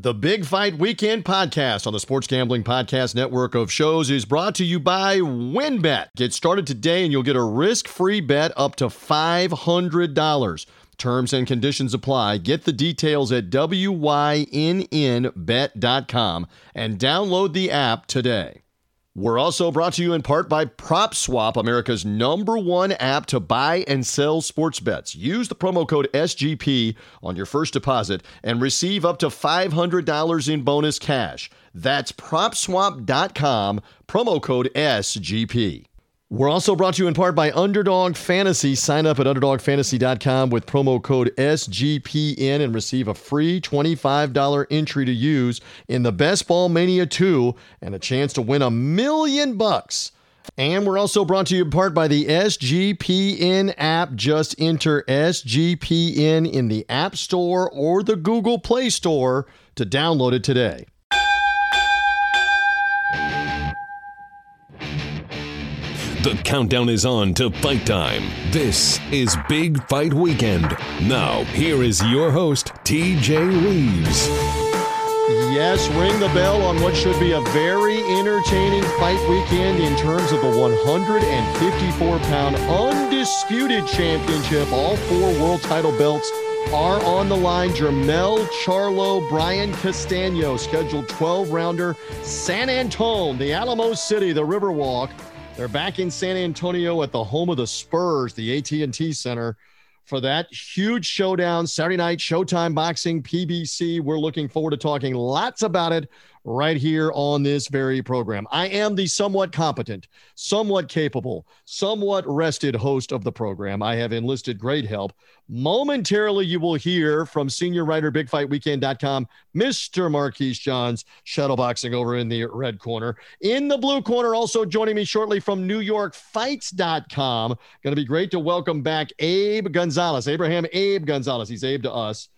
The Big Fight Weekend podcast on the Sports Gambling Podcast Network of shows is brought to you by WynnBET. Get started today and you'll get a risk free bet up to $500. Terms and conditions apply. Get the details at WYNNBet.com and download the app today. We're also brought to you in part by PropSwap, America's number one app to buy and sell sports bets. Use the promo code SGP on your first deposit and receive up to $500 in bonus cash. That's PropSwap.com, promo code SGP. We're also brought to you in part by Underdog Fantasy. Sign up at UnderdogFantasy.com with promo code SGPN and receive a free $25 entry to use in the Best Ball Mania 2 and a chance to win a million bucks. And we're also brought to you in part by the SGPN app. Just enter SGPN in the App Store or the Google Play Store to download it today. The countdown is on to fight time. This is Big Fight Weekend. Now, here is your host, TJ Reeves. Yes, ring the bell on what should be a very entertaining fight weekend in terms of the 154 pound undisputed championship. All four world title belts are on the line. Jermell Charlo, Brian Castano, scheduled 12 rounder. San Antone, the Alamo City, the Riverwalk. They're back in San Antonio at the home of the Spurs, the AT&T Center, for that huge showdown Saturday night Showtime Boxing PBC. We're looking forward to talking lots about it right here on this very program. I am the somewhat competent, somewhat capable, somewhat rested host of the program. I have enlisted great help. Momentarily, you will hear from senior writer, bigfightweekend.com, Mr. Marquise Johns, shadowboxing over in the red corner. In the blue corner, also joining me shortly from NewYorkFights.com. Going to be great to welcome back Abe Gonzalez, Abraham Abe Gonzalez. He's Abe to us.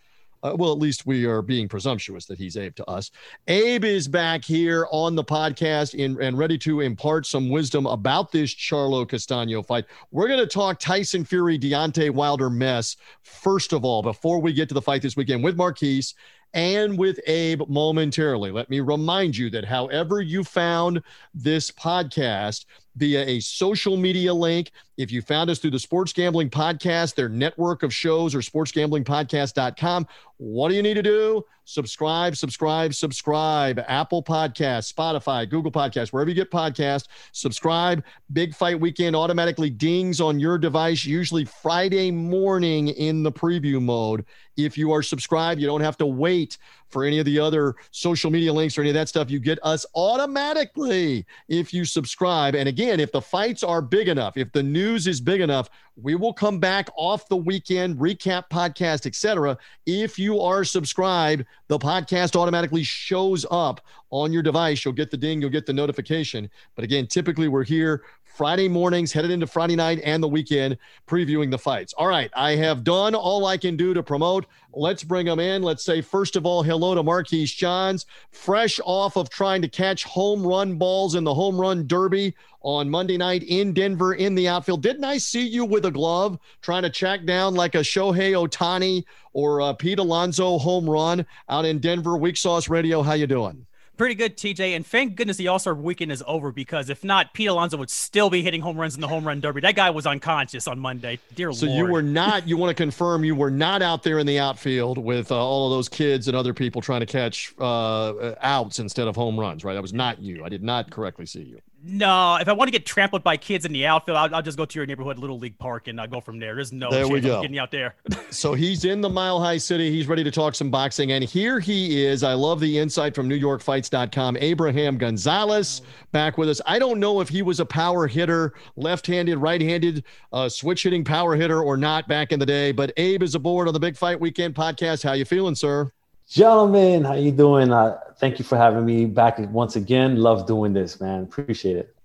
Uh, well, at least we are being presumptuous that he's Abe to us. Abe is back here on the podcast in, and ready to impart some wisdom about this Charlo Castano fight. We're going to talk Tyson Fury, Deontay Wilder mess, first of all, before we get to the fight this weekend with Marquise and with Abe momentarily. Let me remind you that however you found this podcast, via a social media link. If you found us through the Sports Gambling Podcast, their network of shows, or sportsgamblingpodcast.com, what do you need to do? Subscribe, subscribe, subscribe. Apple Podcast, Spotify, Google Podcast, wherever you get podcasts, subscribe. Big Fight Weekend automatically dings on your device, usually Friday morning in the preview mode. If you are subscribed, you don't have to wait for any of the other social media links or any of that stuff. You get us automatically if you subscribe. And again, if the fights are big enough, if the news is big enough, we will come back off the weekend, recap podcast, etc. If you are subscribed, the podcast automatically shows up on your device. You'll get the ding, you'll get the notification. But again, typically we're here Friday mornings, headed into Friday night and the weekend, previewing the fights. All right, I have done all I can do to promote. Let's bring them in. Let's say, first of all, hello to Marquise Johns, fresh off of trying to catch home run balls in the home run derby on Monday night in Denver in the outfield. Didn't I see you with a glove trying to track down like a Shohei Ohtani or a Pete Alonso home run out in Denver? Weak Sauce Radio, how you doing? Pretty good, TJ. And thank goodness the All Star weekend is over because if not, Pete Alonso would still be hitting home runs in the home run derby. That guy was unconscious on Monday. Dear Lord. so Lord. you were not. You want to confirm you were not out there in the outfield with uh, all of those kids and other people trying to catch uh, outs instead of home runs, right? That was not you. I did not correctly see you. No, if I want to get trampled by kids in the outfield, I'll, I'll just go to your neighborhood little league park and I'll go from there. There's no there we go. getting out there. so he's in the Mile High City. He's ready to talk some boxing, and here he is. I love the insight from NewYorkFights.com. Abraham Gonzalez back with us. I don't know if he was a power hitter, left-handed, right-handed, uh, switch hitting power hitter or not back in the day, but Abe is aboard on the Big Fight Weekend podcast. How you feeling, sir? Gentlemen, how you doing? Uh, thank you for having me back once again. Love doing this, man. Appreciate it.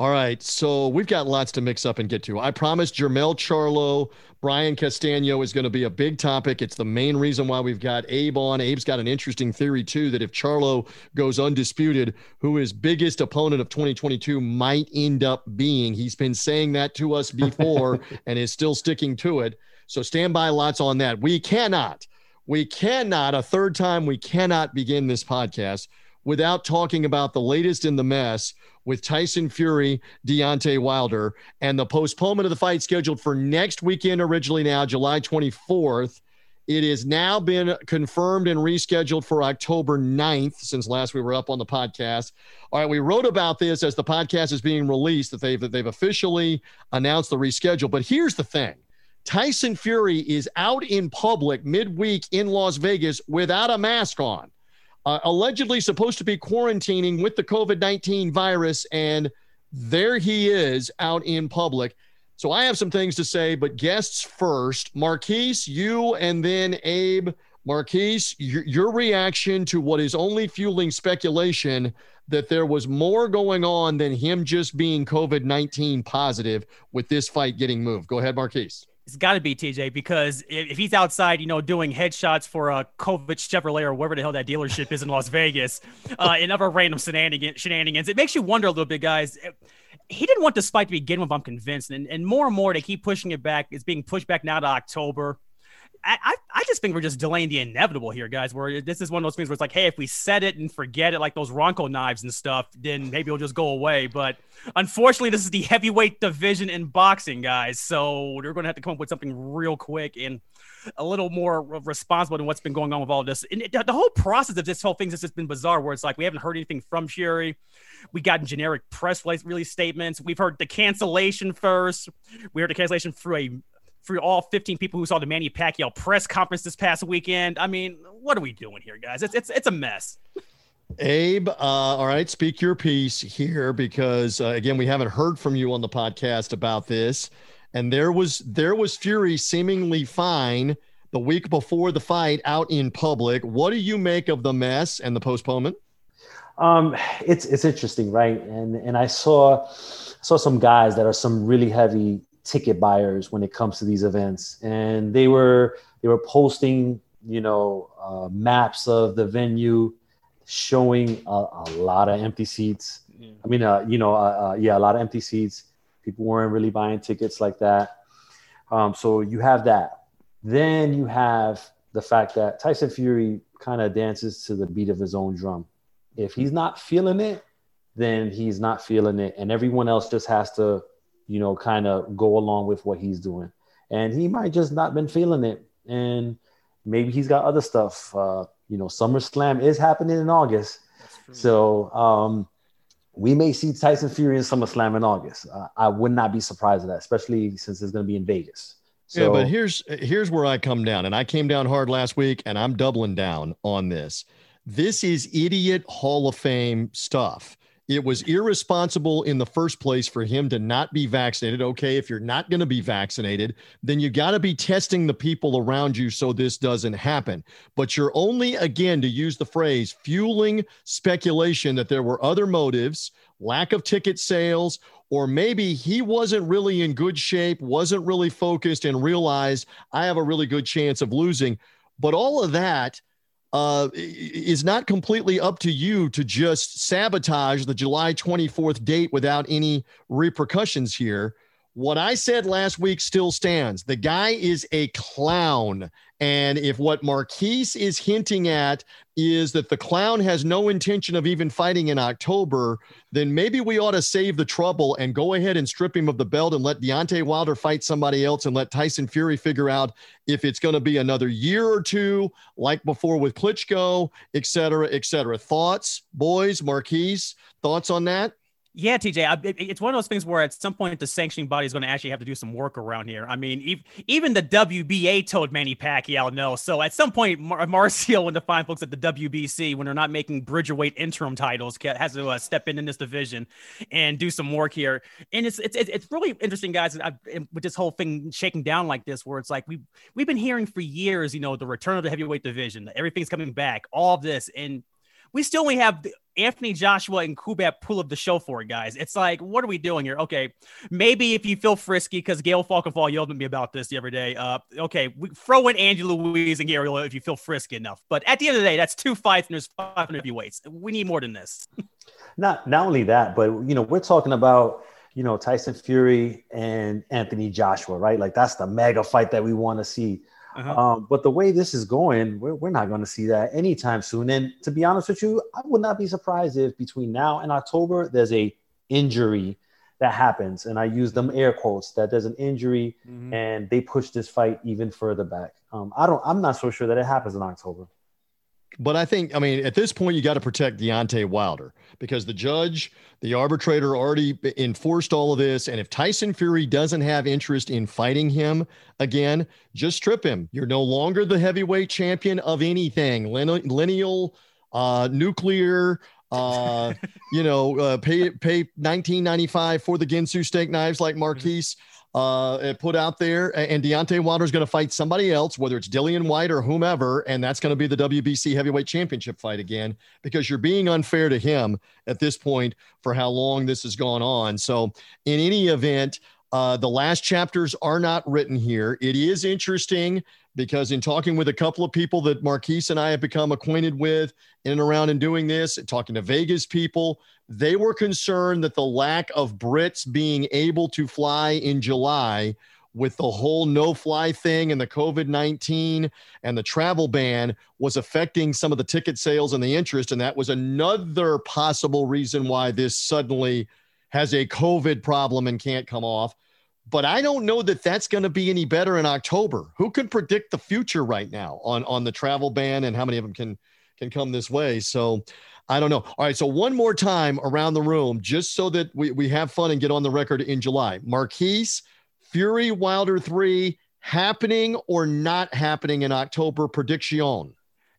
All right, so we've got lots to mix up and get to. I promised Jermell Charlo, Brian Castano is going to be a big topic. It's the main reason why we've got Abe on. Abe's got an interesting theory too that if Charlo goes undisputed, who his biggest opponent of 2022 might end up being. He's been saying that to us before and is still sticking to it. So stand by lots on that. We cannot we cannot, a third time, we cannot begin this podcast without talking about the latest in the mess with Tyson Fury, Deontay Wilder, and the postponement of the fight scheduled for next weekend, originally now, July 24th. It has now been confirmed and rescheduled for October 9th, since last we were up on the podcast. All right, we wrote about this as the podcast is being released that they've that they've officially announced the reschedule. But here's the thing. Tyson Fury is out in public midweek in Las Vegas without a mask on, uh, allegedly supposed to be quarantining with the COVID 19 virus. And there he is out in public. So I have some things to say, but guests first. Marquise, you and then Abe. Marquise, your, your reaction to what is only fueling speculation that there was more going on than him just being COVID 19 positive with this fight getting moved. Go ahead, Marquise. It's got to be TJ because if he's outside, you know, doing headshots for a uh, Kovich Chevrolet or wherever the hell that dealership is in Las Vegas, uh, and other random shenanigans, it makes you wonder a little bit, guys he didn't want this fight to begin with, I'm convinced. And, and more and more, they keep pushing it back. It's being pushed back now to October. I, I, just think we're just delaying the inevitable here, guys. Where this is one of those things where it's like, hey, if we set it and forget it, like those Ronco knives and stuff, then maybe it'll just go away. But unfortunately, this is the heavyweight division in boxing, guys. So they're going to have to come up with something real quick and a little more responsible than what's been going on with all this. And it, the whole process of this whole thing has just been bizarre. Where it's like we haven't heard anything from Fury. We got generic press release statements. We've heard the cancellation first. We heard the cancellation through a for all 15 people who saw the Manny Pacquiao press conference this past weekend. I mean, what are we doing here, guys? It's it's it's a mess. Abe, uh, all right, speak your piece here because uh, again, we haven't heard from you on the podcast about this, and there was there was Fury seemingly fine the week before the fight out in public. What do you make of the mess and the postponement? Um, it's it's interesting, right? And and I saw saw some guys that are some really heavy ticket buyers when it comes to these events, and they were they were posting, you know, uh, maps of the venue showing a, a lot of empty seats. Yeah. I mean, uh, you know, uh, uh, yeah, a lot of empty seats. People weren't really buying tickets like that. Um, so you have that. Then you have the fact that Tyson Fury kind of dances to the beat of his own drum if he's not feeling it, then he's not feeling it, and everyone else just has to, you know, kind of go along with what he's doing. And he might just not been feeling it, and maybe he's got other stuff. Uh, you know, SummerSlam is happening in August, so um, we may see Tyson Fury in SummerSlam in August. Uh, I would not be surprised at that, especially since it's going to be in Vegas. So, yeah, but here's here's where I come down, and I came down hard last week, and I'm doubling down on this. This is idiot Hall of Fame stuff. It was irresponsible in the first place for him to not be vaccinated. Okay, if you're not going to be vaccinated, then you got to be testing the people around you so this doesn't happen. But you're only, again, to use the phrase, fueling speculation that there were other motives, lack of ticket sales, or maybe he wasn't really in good shape, wasn't really focused, and realized I have a really good chance of losing. But all of that uh, is not completely up to you to just sabotage the July 24th date without any repercussions here. What I said last week still stands. The guy is a clown. And if what Marquise is hinting at is that the clown has no intention of even fighting in October, then maybe we ought to save the trouble and go ahead and strip him of the belt and let Deontay Wilder fight somebody else and let Tyson Fury figure out if it's going to be another year or two, like before with Klitschko, et cetera, et cetera. Thoughts, boys, Marquise, thoughts on that? Yeah, TJ, I, it, it's one of those things where at some point the sanctioning body is going to actually have to do some work around here. I mean, even the WBA told Manny Pacquiao no. So at some point, Mar- Mauricio and the fine folks at the WBC, when they're not making Bridgerweight interim titles, has to uh, step in in this division and do some work here. And it's it's it's really interesting, guys, with this whole thing shaking down like this, where it's like we we've been hearing for years, you know, the return of the heavyweight division, everything's coming back, all of this, and we still only have Anthony Joshua and Kubat pull up the show for it, guys. It's like, what are we doing here? Okay, maybe if you feel frisky, because Gail Falkenfall yelled at me about this the other day. Uh, okay, we throw in Andy Ruiz and Gary if you feel frisky enough. But at the end of the day, that's two fights and there's 500 heavyweights. We need more than this. not not only that, but you know, we're talking about you know Tyson Fury and Anthony Joshua, right? Like that's the mega fight that we want to see. Uh-huh. Um, but the way this is going, we're, we're not going to see that anytime soon. And to be honest with you, I would not be surprised if between now and October there's a injury that happens. And I use them air quotes that there's an injury mm-hmm. and they push this fight even further back. Um, I don't. I'm not so sure that it happens in October. But I think, I mean, at this point, you got to protect Deontay Wilder because the judge, the arbitrator already enforced all of this. And if Tyson Fury doesn't have interest in fighting him again, just strip him. You're no longer the heavyweight champion of anything, lineal, uh, nuclear, uh, you know, uh, pay pay 1995 for the Ginsu steak knives like Marquise uh, put out there. And Deontay Wilder is going to fight somebody else, whether it's Dillian Whyte or whomever, and that's going to be the WBC heavyweight championship fight again because you're being unfair to him at this point for how long this has gone on. So, in any event, uh, the last chapters are not written here. It is interesting because in talking with a couple of people that Marquise and I have become acquainted with in and around and doing this, talking to Vegas people, they were concerned that the lack of Brits being able to fly in July with the whole no fly thing and the COVID 19 and the travel ban was affecting some of the ticket sales and the interest. And that was another possible reason why this suddenly has a COVID problem and can't come off. But I don't know that that's going to be any better in October. Who can predict the future right now on, on the travel ban and how many of them can can come this way? So I don't know. All right. So one more time around the room, just so that we, we have fun and get on the record in July. Marquise, Fury Wilder 3 happening or not happening in October prediction?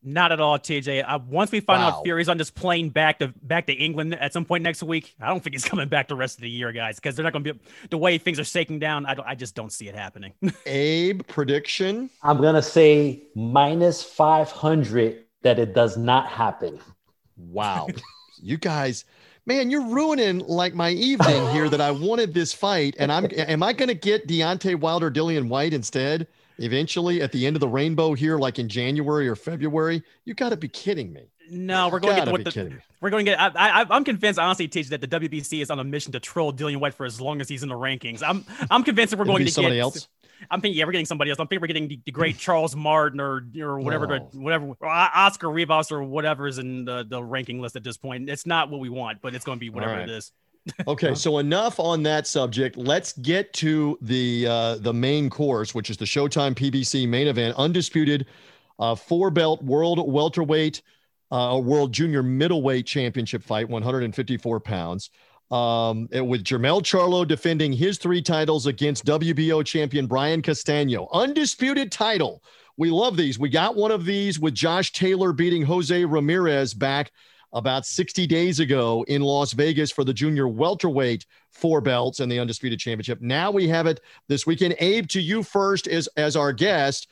Not at all, TJ. Uh, once we find wow. out Fury's on this plane back to back to England at some point next week, I don't think he's coming back the rest of the year, guys, because they're not going to be the way things are shaking down. I don't, I just don't see it happening. Abe prediction. I'm gonna say minus five hundred that it does not happen. Wow, you guys, man, you're ruining like my evening here. that I wanted this fight, and I'm am I going to get Deontay Wilder, Dillian Whyte instead? eventually at the end of the rainbow here, like in January or February? You got to be kidding me. No, we're going to get what the, we're going to get. I, I, am convinced, honestly, Teach that the WBC is on a mission to troll Dillian Whyte for as long as he's in the rankings. I'm I'm convinced that we're going to somebody get else. I'm thinking, yeah, we're getting somebody else. I'm thinking we're getting the, the great Charles Martin or or whatever, oh. whatever Oscar Rivas or whatever is in the, the ranking list at this point. It's not what we want, but it's going to be whatever right. it is okay, so enough on that subject. Let's get to the uh, the main course, which is the Showtime PBC main event, undisputed uh, four belt world welterweight, uh, world junior middleweight championship fight, 154 pounds. Um, with Jermell Charlo defending his three titles against WBO champion Brian Castano, undisputed title. We love these. We got one of these with Josh Taylor beating Jose Ramirez back about 60 days ago in Las Vegas for the junior welterweight four belts and the undisputed championship. Now we have it this weekend. Abe, to you first as as our guest.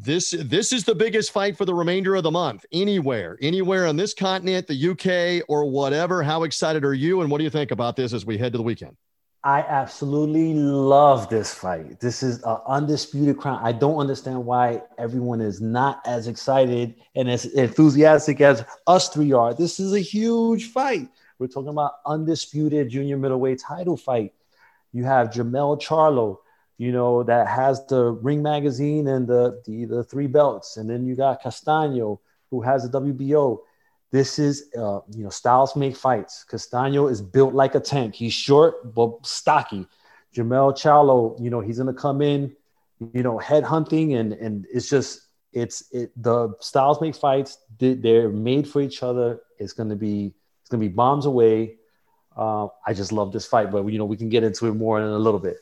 This this is the biggest fight for the remainder of the month. Anywhere, anywhere on this continent, the UK or whatever. How excited are you, and what do you think about this as we head to the weekend? I absolutely love this fight. This is an undisputed crown. I don't understand why everyone is not as excited and as enthusiastic as us three are. This is a huge fight. We're talking about undisputed junior middleweight title fight. You have Jermell Charlo, you know, that has the Ring magazine and the, the, the three belts. And then you got Castano, who has the WBO. This is, uh, you know, styles make fights. Castano is built like a tank. He's short but stocky. Jermell Charlo, you know, he's gonna come in, you know, head hunting, and and it's just it's it. The styles make fights. They're made for each other. It's gonna be it's gonna be bombs away. Uh, I just love this fight, but you know, we can get into it more in a little bit.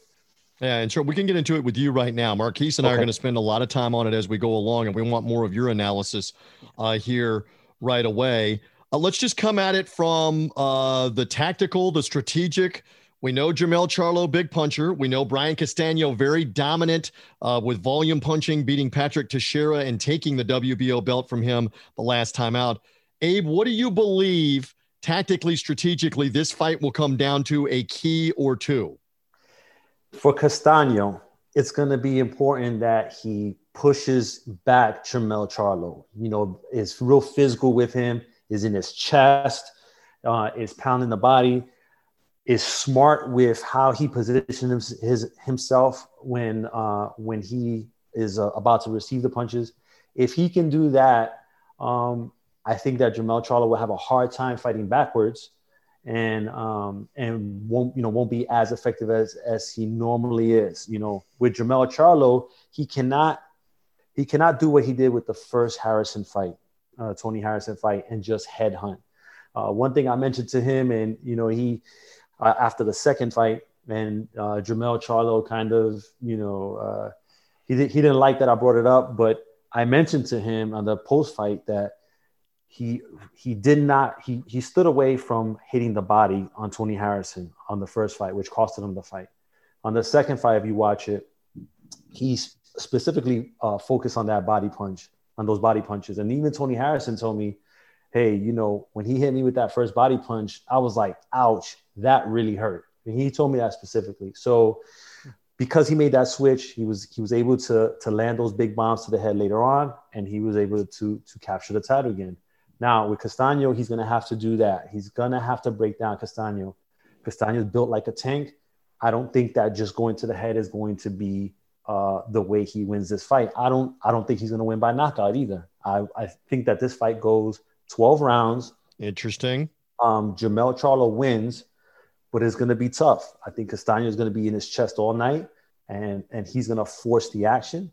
Yeah, and sure, we can get into it with you right now. Marquise and okay. I are going to spend a lot of time on it as we go along, and we want more of your analysis uh, here right away. Uh, let's just come at it from uh, the tactical, the strategic. We know Jermell Charlo, big puncher. We know Brian Castano, very dominant uh, with volume punching, beating Patrick Teixeira and taking the WBO belt from him the last time out. Abe, what do you believe tactically, strategically, this fight will come down to a key or two? For Castano, it's going to be important that he pushes back Jermell Charlo. You know, is real physical with him, is in his chest, uh, is pounding the body, is smart with how he positions his, himself when uh, when he is uh, about to receive the punches. If he can do that, um, I think that Jermell Charlo will have a hard time fighting backwards, and um, and won't you know won't be as effective as as he normally is. You know, with Jermell Charlo, he cannot he cannot do what he did with the first Harrison fight, uh, Tony Harrison fight, and just headhunt. Uh, one thing I mentioned to him, and you know, he uh, after the second fight, and uh, Jermell Charlo kind of, you know, uh, he he didn't like that I brought it up, but I mentioned to him on the post fight that he he did not he he stood away from hitting the body on Tony Harrison on the first fight, which costed him the fight. On the second fight, if you watch it, he's specifically uh, focused on that body punch, on those body punches. And even Tony Harrison told me, hey, you know, when he hit me with that first body punch, I was like, ouch, that really hurt. And he told me that specifically. So because he made that switch, he was he was able to to land those big bombs to the head later on, and he was able to to capture the title again. Now with Castaño, he's gonna have to do that. He's gonna have to break down Castaño. Castaño is built like a tank. I don't think that just going to the head is going to be uh, the way he wins this fight. I don't I don't think he's going to win by knockout either. I, I think that this fight goes 12 rounds. Interesting. Um, Jermell Charlo wins, but it's going to be tough. I think Castaño is going to be in his chest all night, and and he's going to force the action.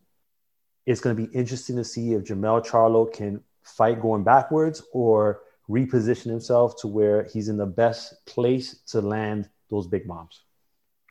It's going to be interesting to see if Jermell Charlo can fight going backwards or reposition himself to where he's in the best place to land those big bombs.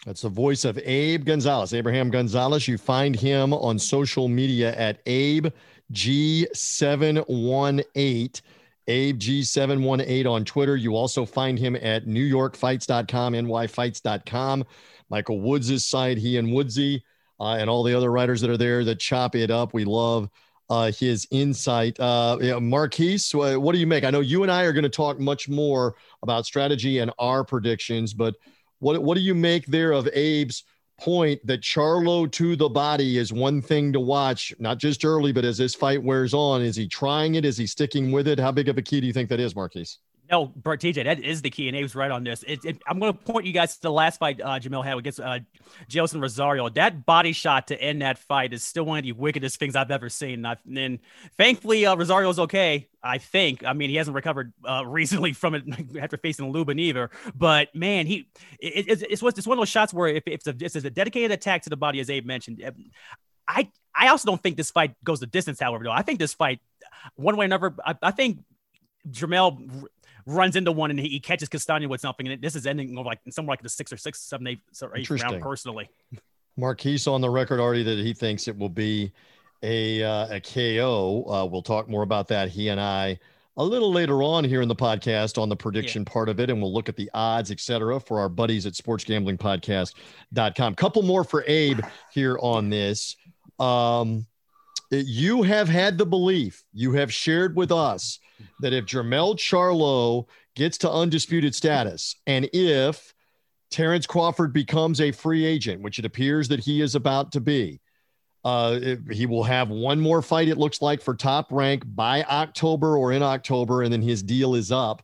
That's the voice of Abe Gonzalez, Abraham Gonzalez. You find him on social media at Abe G718. Abe G718 on Twitter. You also find him at New York NewYorkFights.com, NYFights.com. Michael Woods' site, he and Woodsy, uh, and all the other writers that are there that chop it up. We love uh, his insight. Uh, you know, Marquise, what do you make? I know you and I are going to talk much more about strategy and our predictions, but what what do you make there of Abe's point that Charlo to the body is one thing to watch, not just early, but as this fight wears on? Is he trying it? Is he sticking with it? How big of a key do you think that is, Marquise? No, Bert TJ, that is the key, and Abe's right on this. It, it, I'm going to point you guys to the last fight uh, Jermell had against uh, Jeison Rosario. That body shot to end that fight is still one of the wickedest things I've ever seen. And, and thankfully, uh, Rosario's okay. I think. I mean, he hasn't recovered uh, recently from it after facing Lubin either. But man, he it, it's, it's, it's one of those shots where if, if it's, a, it's a dedicated attack to the body, as Abe mentioned, I I also don't think this fight goes the distance. However, though, I think this fight, one way or another, I, I think Jermell runs into one and he, he catches Castaño with something. And this is ending like somewhere like the six or six, seven, eight, or eight round personally. Marquise on the record already that he thinks it will be a, uh, a KO. Uh, we'll talk more about that. He and I a little later on here in the podcast on the prediction yeah. part of it, and we'll look at the odds, etc., for our buddies at sportsgamblingpodcast.com. Couple more for Abe here on this. Um, you have had the belief, you have shared with us that if Jermell Charlo gets to undisputed status, and if Terrence Crawford becomes a free agent, which it appears that he is about to be, uh, he will have one more fight, it looks like, for top rank by October or in October, and then his deal is up.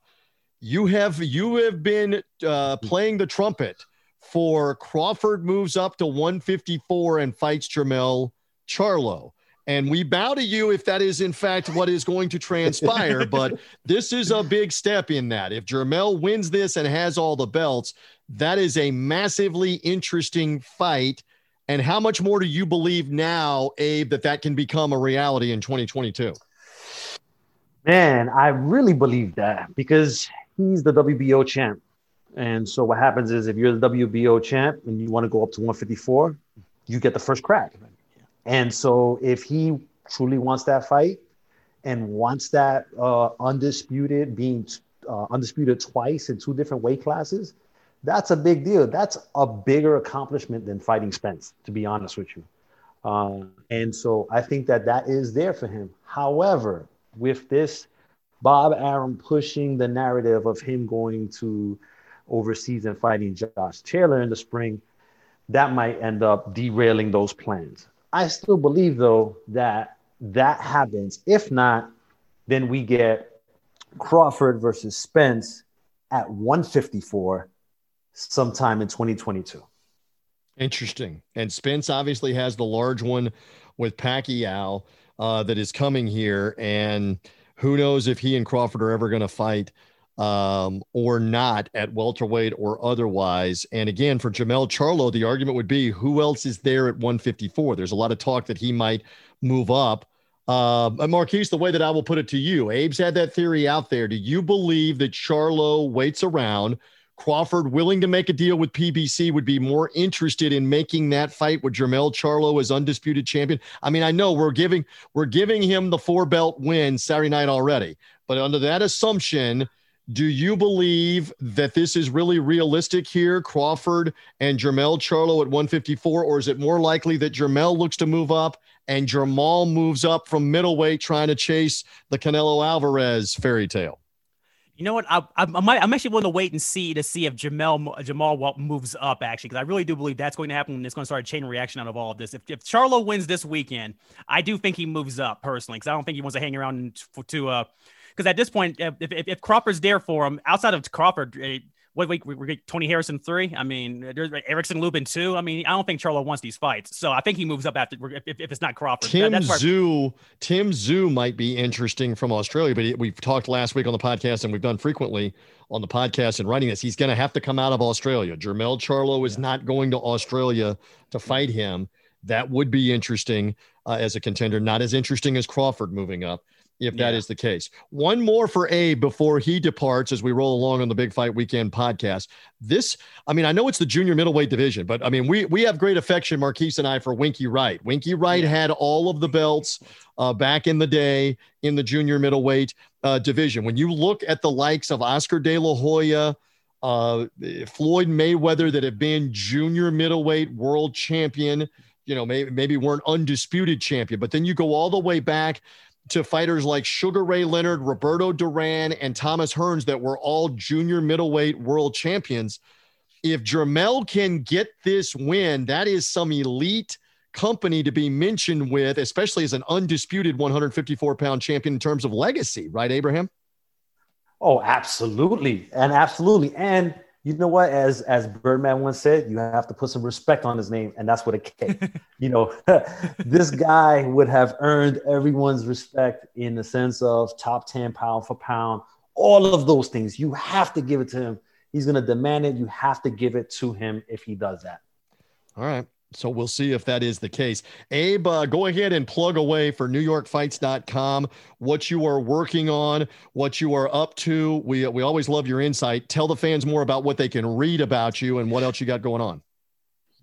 You have you have been uh, playing the trumpet for Crawford moves up to 154 and fights Jermell Charlo. And we bow to you if that is, in fact, what is going to transpire. but this is a big step in that. If Jermell wins this and has all the belts, that is a massively interesting fight. And how much more do you believe now, Abe, that that can become a reality in 2022? Man, I really believe that because he's the WBO champ. And so what happens is if you're the WBO champ and you want to go up to 154, you get the first crack. And so if he truly wants that fight and wants that uh, undisputed, being uh, undisputed twice in two different weight classes, that's a big deal. That's a bigger accomplishment than fighting Spence, to be honest with you. Um, and so I think that that is there for him. However, with this Bob Arum pushing the narrative of him going to overseas and fighting Josh Taylor in the spring, that might end up derailing those plans. I still believe though that that happens. If not, then we get Crawford versus Spence at 154 sometime in 2022. Interesting. And Spence obviously has the large one with Pacquiao uh, that is coming here. And who knows if he and Crawford are ever going to fight um, or not at welterweight or otherwise. And again, for Jermell Charlo, the argument would be who else is there at 154? There's a lot of talk that he might move up. Uh, Marquise, the way that I will put it to you, Abe's had that theory out there. Do you believe that Charlo waits around? Crawford, willing to make a deal with PBC, would be more interested in making that fight with Jermell Charlo as undisputed champion. I mean, I know we're giving we're giving him the four belt win Saturday night already, but under that assumption, do you believe that this is really realistic here, Crawford and Jermell Charlo at 154, or is it more likely that Jermell looks to move up and Jermall moves up from middleweight trying to chase the Canelo Alvarez fairy tale? You know what? I, I, I'm actually willing to wait and see to see if Jamel Jamal moves up actually, because I really do believe that's going to happen. And it's going to start a chain reaction out of all of this. If, if Charlo wins this weekend, I do think he moves up personally, because I don't think he wants to hang around to uh, because at this point, if, if, if, Crawford's there for him, outside of Crawford, eh, wait, wait, we get Tony Harrison three. I mean, there's Erickson Lubin two. I mean, I don't think Charlo wants these fights, so I think he moves up after if, if it's not Crawford. Tim that, Tszyu, Tim Tszyu might be interesting from Australia, but we've talked last week on the podcast, and we've done frequently on the podcast and writing this. He's going to have to come out of Australia. Jermell Charlo is not going to Australia to fight him. That would be interesting uh, as a contender, not as interesting as Crawford moving up if that yeah. is the case. One more for Abe before he departs as we roll along on the Big Fight Weekend podcast. This, I mean, I know it's the junior middleweight division, but I mean, we we have great affection, Marquise and I, for Winky Wright. Winky Wright yeah. had all of the belts uh, back in the day in the junior middleweight uh, division. When you look at the likes of Oscar De La Hoya, uh, Floyd Mayweather, that have been junior middleweight world champion, you know, maybe maybe weren't undisputed champion, but then you go all the way back to fighters like Sugar Ray Leonard, Roberto Duran, and Thomas Hearns that were all junior middleweight world champions. If Jermell can get this win, that is some elite company to be mentioned with, especially as an undisputed 154 pound champion in terms of legacy, right, Abraham? Oh, absolutely. And absolutely. And you know what? As as Birdman once said, you have to put some respect on his name, and that's what it K. you know, this guy would have earned everyone's respect in the sense of top ten pound for pound, all of those things. You have to give it to him. He's going to demand it. You have to give it to him if he does that. All right. So we'll see if that is the case. Abe, uh, go ahead and plug away for NewYorkFights.com what you are working on, what you are up to. We, we always love your insight. Tell the fans more about what they can read about you and what else you got going on.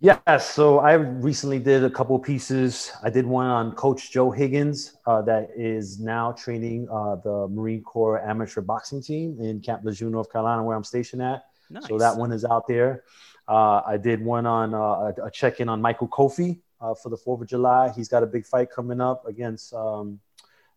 Yeah, so I recently did a couple pieces. I did one on Coach Joe Higgins, uh, that is now training uh, the Marine Corps amateur boxing team in Camp Lejeune, North Carolina, where I'm stationed at. Nice. So that one is out there. Uh, I did one on uh, a, check in on Michael Coffie uh, for the Fourth of July. He's got a big fight coming up against um,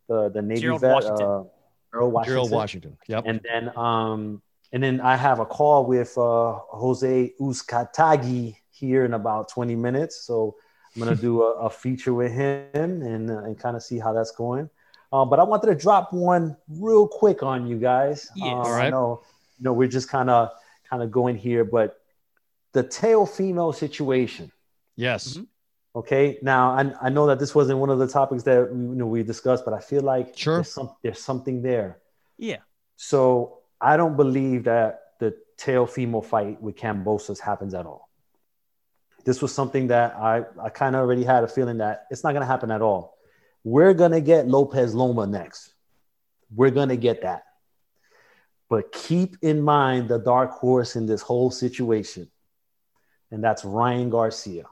the the Navy Gerald vet, Washington. Uh, Earl Washington. Gerald Washington. Yep. And then um, and then I have a call with uh, Jose Uzcategui here in about 20 minutes. So I'm gonna do a, a, feature with him and uh, and kind of see how that's going. Um, but I wanted to drop one real quick on you guys. Yes. All right. I know, you know, we're just kind of kind of going here, but the Teofimo situation. Yes. Mm-hmm. Okay. Now I, I know that this wasn't one of the topics that you know we discussed, but I feel like sure. there's, some, there's something there. Yeah. So I don't believe that the Teofimo fight with Kambosos happens at all. This was something that I, I kind of already had a feeling that it's not going to happen at all. We're going to get Lopez Loma next. We're going to get that. But keep in mind the dark horse in this whole situation and that's Ryan Garcia.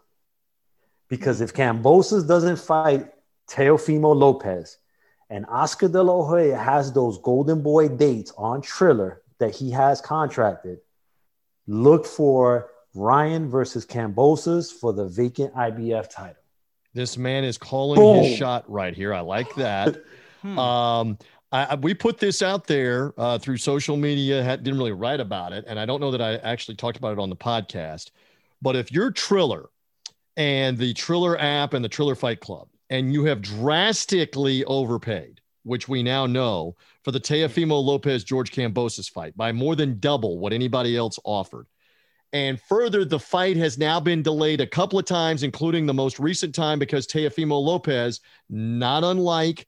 Because if Kambosos doesn't fight Teofimo Lopez and Oscar De La Hoya has those Golden Boy dates on Triller that he has contracted, look for Ryan versus Kambosos for the vacant IBF title. This man is calling Boom. his shot right here. I like that. hmm. um, I, we put this out there uh, through social media. Had, didn't really write about it, and I don't know that I actually talked about it on the podcast. But if you're Triller and the Triller app and the Triller Fight Club, and you have drastically overpaid, which we now know for the Teofimo Lopez George Kambosos fight by more than double what anybody else offered, And further, the fight has now been delayed a couple of times, including the most recent time because Teofimo Lopez, not unlike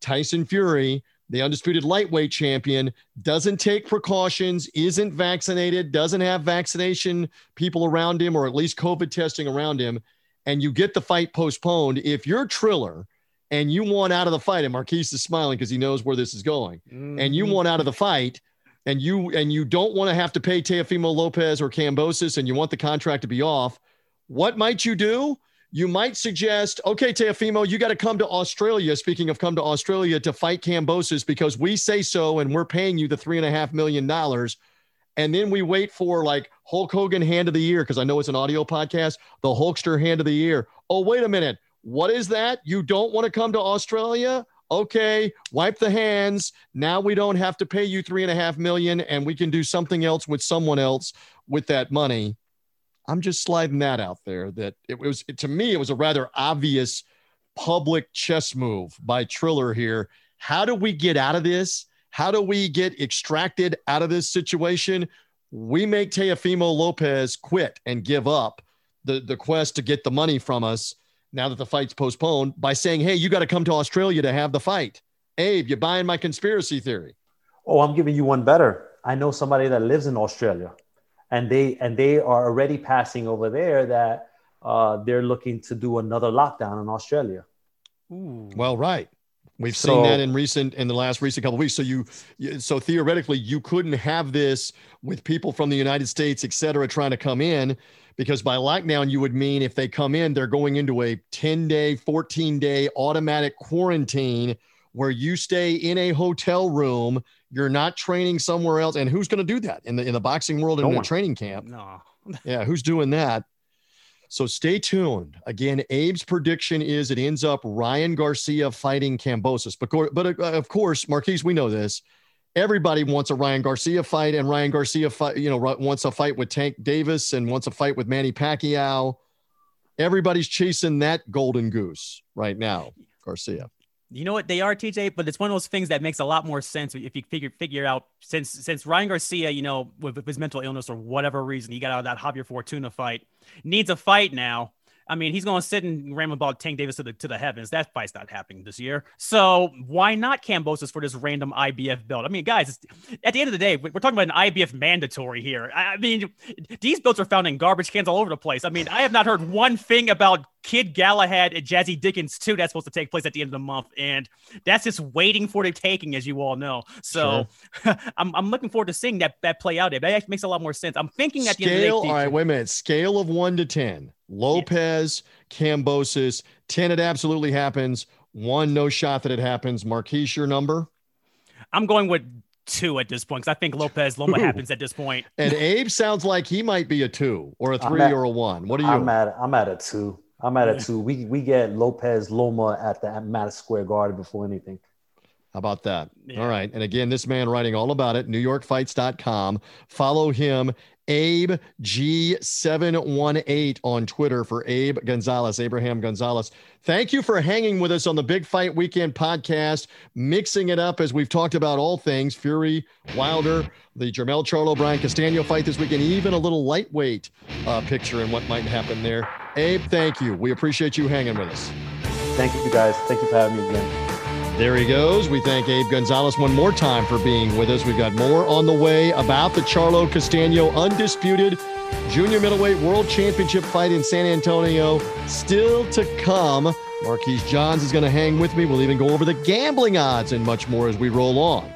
Tyson Fury, the undisputed lightweight champion, doesn't take precautions, isn't vaccinated, doesn't have vaccination people around him, or at least COVID testing around him, and you get the fight postponed. If you're Triller and you want out of the fight, and Marquise is smiling because he knows where this is going, mm-hmm. and you mm-hmm. want out of the fight, and you and you don't want to have to pay Teofimo Lopez or Kambosos, and you want the contract to be off, what might you do? You might suggest, okay, Teofimo, you got to come to Australia. Speaking of come to Australia to fight Kambosos because we say so and we're paying you the three and a half million dollars. And then we wait for like Hulk Hogan hand of the year because I know it's an audio podcast, the Hulkster hand of the year. Oh, wait a minute. What is that? You don't want to come to Australia? Okay, wipe the hands. Now we don't have to pay you three and a half million and we can do something else with someone else with that money. I'm just sliding that out there that it was it, to me it was a rather obvious public chess move by Triller here. How do we get out of this? How do we get extracted out of this situation? We make Teofimo Lopez quit and give up the, the quest to get the money from us now that the fight's postponed by saying, hey, you got to come to Australia to have the fight. Abe, you buying my conspiracy theory? Oh, I'm giving you one better. I know somebody that lives in Australia and they and they are already passing over there that uh, they're looking to do another lockdown in Australia. Ooh. Well, right. We've so, seen that in recent in the last recent couple of weeks. So you, so theoretically, you couldn't have this with people from the United States, et cetera, trying to come in, because by lockdown you would mean if they come in, they're going into a ten day, fourteen day automatic quarantine where you stay in a hotel room you're not training somewhere else. And who's going to do that in the in the boxing world in a training camp? No. yeah, who's doing that? So stay tuned. Again, Abe's prediction is it ends up Ryan Garcia fighting Kambosos. But, but uh, of course, Marquise, we know this. Everybody wants a Ryan Garcia fight, and Ryan Garcia fight, you know, wants a fight with Tank Davis and wants a fight with Manny Pacquiao. Everybody's chasing that golden goose right now, Garcia. You know what they are, TJ, but it's one of those things that makes a lot more sense if you figure figure out since since Ryan Garcia, you know, with, with his mental illness or whatever reason, he got out of that Javier Fortuna fight, needs a fight now. I mean, he's going to sit and ram about Tank Davis to the to the heavens. That fight's not happening this year. So why not Kambosos for this random IBF belt? I mean, guys, at the end of the day, we're talking about an IBF mandatory here. I mean, these belts are found in garbage cans all over the place. I mean, I have not heard one thing about Kid Galahad and Jazzy Dickens too. That's supposed to take place at the end of the month, and that's just waiting for the taking, as you all know. So sure. I'm, I'm looking forward to seeing that that play out. There, that makes a lot more sense. I'm thinking at Scale, the end of the day. All right, wait a minute. Scale of one to ten. Lopez, yeah. Kambosos, 10, it absolutely happens. One, no shot that it happens. Marquise, your number? I'm going with two at this point because I think Lopez Loma happens at this point. And Abe sounds like he might be a two or a three at, or a one. What are you? I'm at I'm at a two. I'm at a two. We we get Lopez Loma at the Madison Square Garden before anything. How about that? Yeah. All right. And again, this man writing all about it, NewYorkFights.com. Follow him Abe G718 on Twitter for Abe Gonzalez, Abraham Gonzalez. Thank you for hanging with us on the Big Fight Weekend podcast, mixing it up as we've talked about all things Fury, Wilder, the Jermell Charlo Brian Castano fight this weekend, even a little lightweight uh, picture and what might happen there. Abe, thank you. We appreciate you hanging with us. Thank you, guys. Thank you for having me again. There he goes. We thank Abe Gonzalez one more time for being with us. We've got more on the way about the Charlo Castano undisputed junior middleweight world championship fight in San Antonio. Still to come. Marquise Johns is going to hang with me. We'll even go over the gambling odds and much more as we roll on.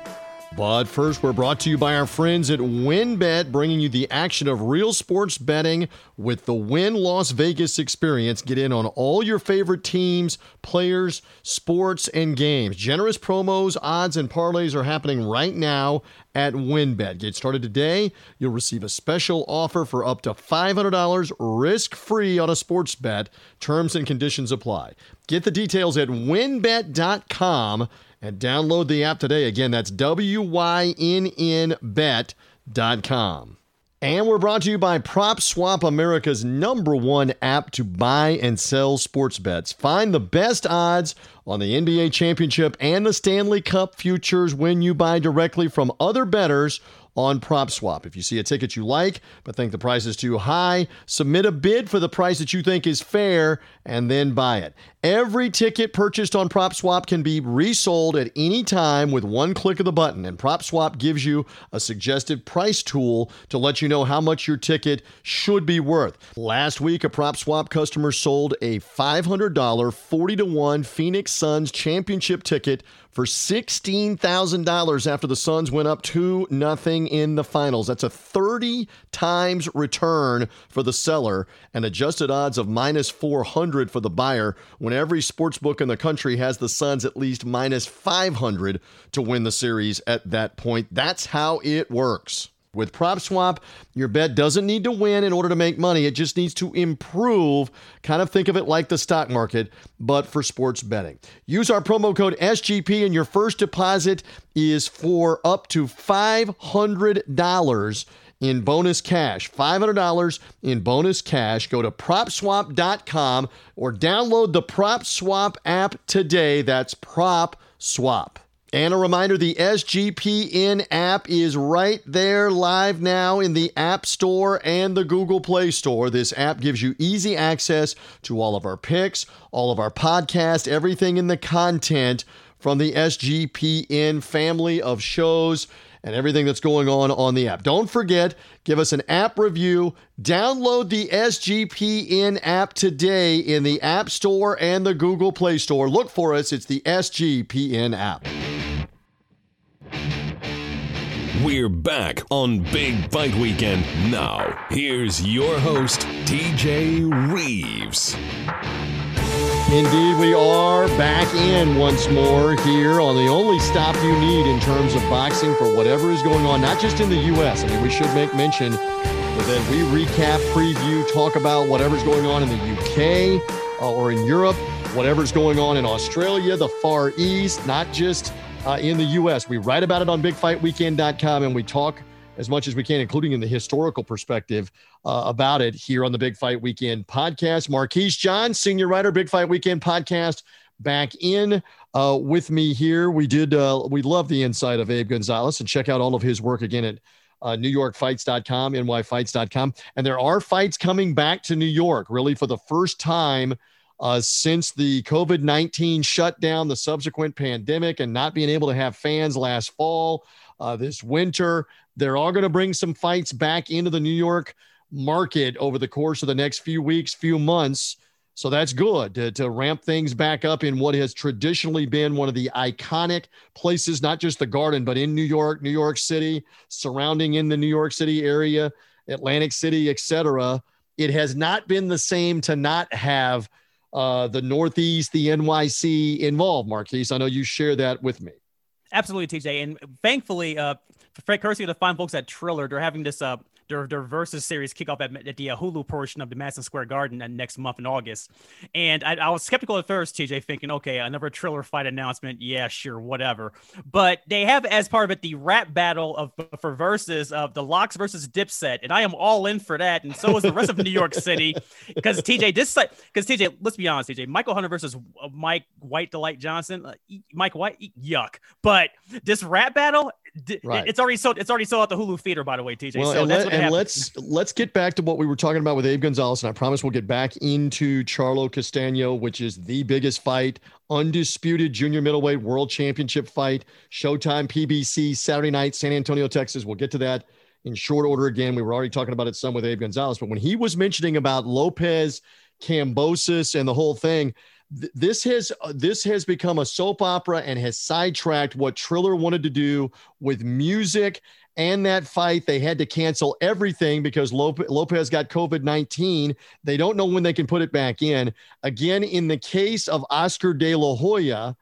But first, we're brought to you by our friends at WynnBET, bringing you the action of real sports betting with the Wynn Las Vegas experience. Get in on all your favorite teams, players, sports, and games. Generous promos, odds, and parlays are happening right now at WynnBET. Get started today. You'll receive a special offer for up to $500 risk free on a sports bet. Terms and conditions apply. Get the details at wynnbet.com and download the app today. Again, that's W Y N N bet.com. And we're brought to you by Prop Swap America's number one app to buy and sell sports bets. Find the best odds on the NBA championship and the Stanley Cup futures when you buy directly from other bettors on PropSwap. If you see a ticket you like but think the price is too high, submit a bid for the price that you think is fair and then buy it. Every ticket purchased on PropSwap can be resold at any time with one click of the button, and PropSwap gives you a suggested price tool to let you know how much your ticket should be worth. Last week, a PropSwap customer sold a $500 40 to 1 Phoenix Suns championship ticket for $16,000 after the Suns went up 2 nothing in the finals. That's a 30 times return for the seller and adjusted odds of minus 400 for the buyer when every sports book in the country has the Suns at least minus 500 to win the series at that point. That's how it works. With PropSwap, your bet doesn't need to win in order to make money. It just needs to improve. Kind of think of it like the stock market, but for sports betting. Use our promo code SGP, and your first deposit is for up to $500 in bonus cash. $500 in bonus cash. Go to propswap.com or download the PropSwap app today. That's PropSwap. And a reminder the SGPN app is right there live now in the App Store and the Google Play Store. This app gives you easy access to all of our picks, all of our podcasts, everything in the content from the SGPN family of shows and everything that's going on on the app. Don't forget, give us an app review. Download the SGPN app today in the App Store and the Google Play Store. Look for us, it's the SGPN app. We're back on Big Fight Weekend. Now, here's your host, TJ Reeves. Indeed, we are back in once more here on the only stop you need in terms of boxing for whatever is going on, not just in the U.S. I mean, we should make mention that we recap, preview, talk about whatever's going on in the U.K. Uh, or in Europe, whatever's going on in Australia, the Far East, not just uh, in the U.S. We write about it on BigFightWeekend.com and we talk as much as we can, including in the historical perspective uh, about it here on the Big Fight Weekend podcast. Marquise John, senior writer, Big Fight Weekend podcast, back in uh, with me here. We did, uh, we love the insight of Abe Gonzalez and check out all of his work again at uh, NewYorkFights.com, NYFights.com. And there are fights coming back to New York, really for the first time. Uh, since the COVID 19 shutdown, the subsequent pandemic, and not being able to have fans last fall, uh, this winter. They're all going to bring some fights back into the New York market over the course of the next few weeks, few months. So that's good to, to ramp things back up in what has traditionally been one of the iconic places, not just the garden, but in New York, New York City, surrounding in the New York City area, Atlantic City, etc. It has not been the same to not have uh, the Northeast, the NYC involved, Marquise. I know you share that with me. Absolutely, TJ. And thankfully, uh, Fred Kersey, the fine folks at Triller, they're having this uh, their, their versus series kick off at, at the uh, Hulu portion of the Madison Square Garden next month in August. And I, I, was skeptical at first, TJ, thinking, okay, another Triller fight announcement. Yeah, sure, whatever. But they have as part of it the rap battle of for versus of the LOX versus Dipset, and I am all in for that. And so is the rest of New York City because TJ, this because TJ, let's be honest, TJ, Michael Hunter versus uh, Mike White Delight Johnson, uh, Mike White, yuck. But this rap battle, right. it's already sold. It's already sold out the Hulu theater, by the way, TJ. Well, so and, let, and let's let's get back to what we were talking about with Abe Gonzalez, and I promise we'll get back into Charlo Castaño, which is the biggest fight, undisputed junior middleweight world championship fight, Showtime, PBC, Saturday night, San Antonio, Texas. We'll get to that in short order again. We were already talking about it some with Abe Gonzalez, but when he was mentioning about Lopez, Kambosos, and the whole thing this has uh, this has become a soap opera and has sidetracked what Triller wanted to do with music and that fight. They had to cancel everything because Lopez got COVID 19. They don't know when they can put it back in. Again, in the case of Oscar De La Hoya,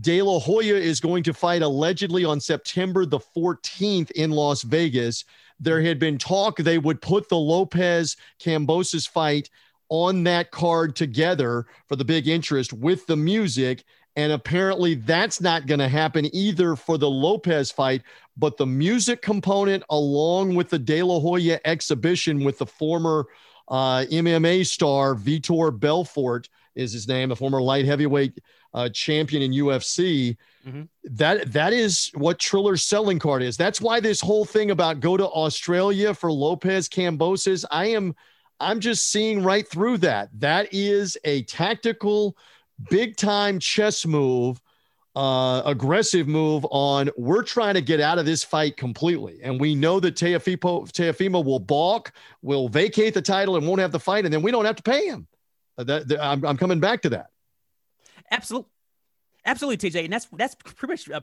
De La Hoya is going to fight allegedly on September the 14th in Las Vegas. There had been talk they would put the Lopez Kambosos fight on that card together for the big interest with the music. And apparently that's not going to happen either for the Lopez fight, but the music component, along with the De La Hoya exhibition with the former uh, MMA star Vitor Belfort, is his name, the former light heavyweight uh, champion in UFC. Mm-hmm. That that is what Triller's selling card is. That's why this whole thing about go to Australia for Lopez Kambosos, I am I'm just seeing right through that. That is a tactical, big time chess move, uh, aggressive move on. We're trying to get out of this fight completely, and we know that Teofimo, Teofimo will balk, will vacate the title, and won't have the fight, and then we don't have to pay him. Uh, that, that I'm, I'm coming back to that. Absolutely. Absolutely, TJ, and that's that's pretty much uh,